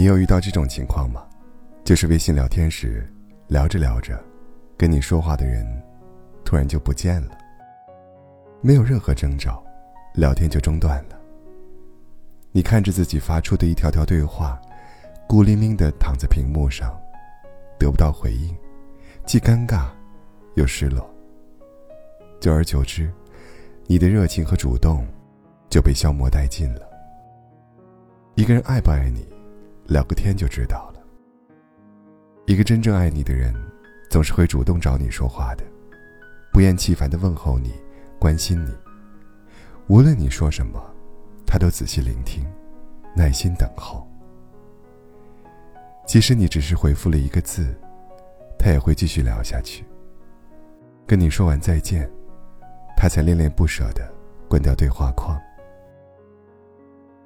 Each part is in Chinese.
你有遇到这种情况吗？就是微信聊天时，聊着聊着，跟你说话的人，突然就不见了。没有任何征兆，聊天就中断了。你看着自己发出的一条条对话，孤零零的躺在屏幕上，得不到回应，既尴尬，又失落。久而久之，你的热情和主动，就被消磨殆尽了。一个人爱不爱你，聊个天就知道了。一个真正爱你的人，总是会主动找你说话的，不厌其烦的问候你，关心你。无论你说什么，他都仔细聆听，耐心等候。即使你只是回复了一个字，他也会继续聊下去。跟你说完再见，他才恋恋不舍的关掉对话框。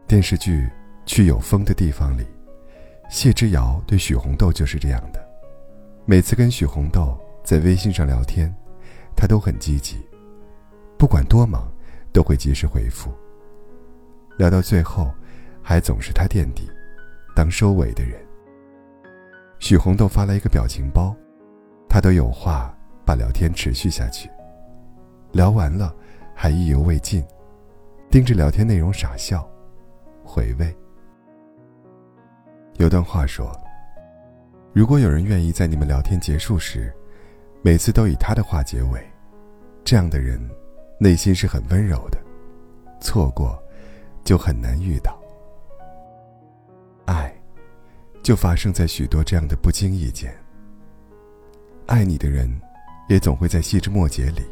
电视剧。去有风的地方里，谢之遥对许红豆就是这样的。每次跟许红豆在微信上聊天，他都很积极，不管多忙，都会及时回复。聊到最后，还总是他垫底，当收尾的人。许红豆发来一个表情包，他都有话把聊天持续下去。聊完了，还意犹未尽，盯着聊天内容傻笑，回味。有段话说：“如果有人愿意在你们聊天结束时，每次都以他的话结尾，这样的人，内心是很温柔的。错过，就很难遇到。爱，就发生在许多这样的不经意间。爱你的人，也总会在细枝末节里，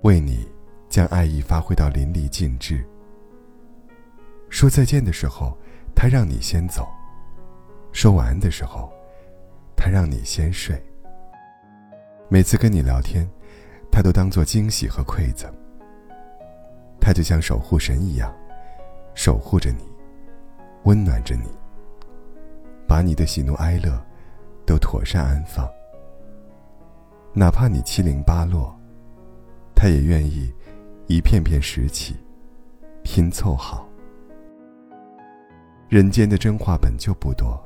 为你将爱意发挥到淋漓尽致。说再见的时候，他让你先走。”说晚安的时候，他让你先睡。每次跟你聊天，他都当做惊喜和馈赠。他就像守护神一样，守护着你，温暖着你，把你的喜怒哀乐都妥善安放。哪怕你七零八落，他也愿意一片片拾起，拼凑好。人间的真话本就不多。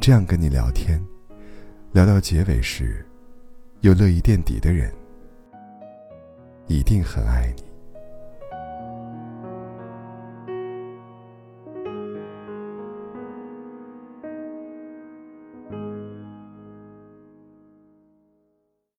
这样跟你聊天，聊到结尾时，又乐意垫底的人，一定很爱你。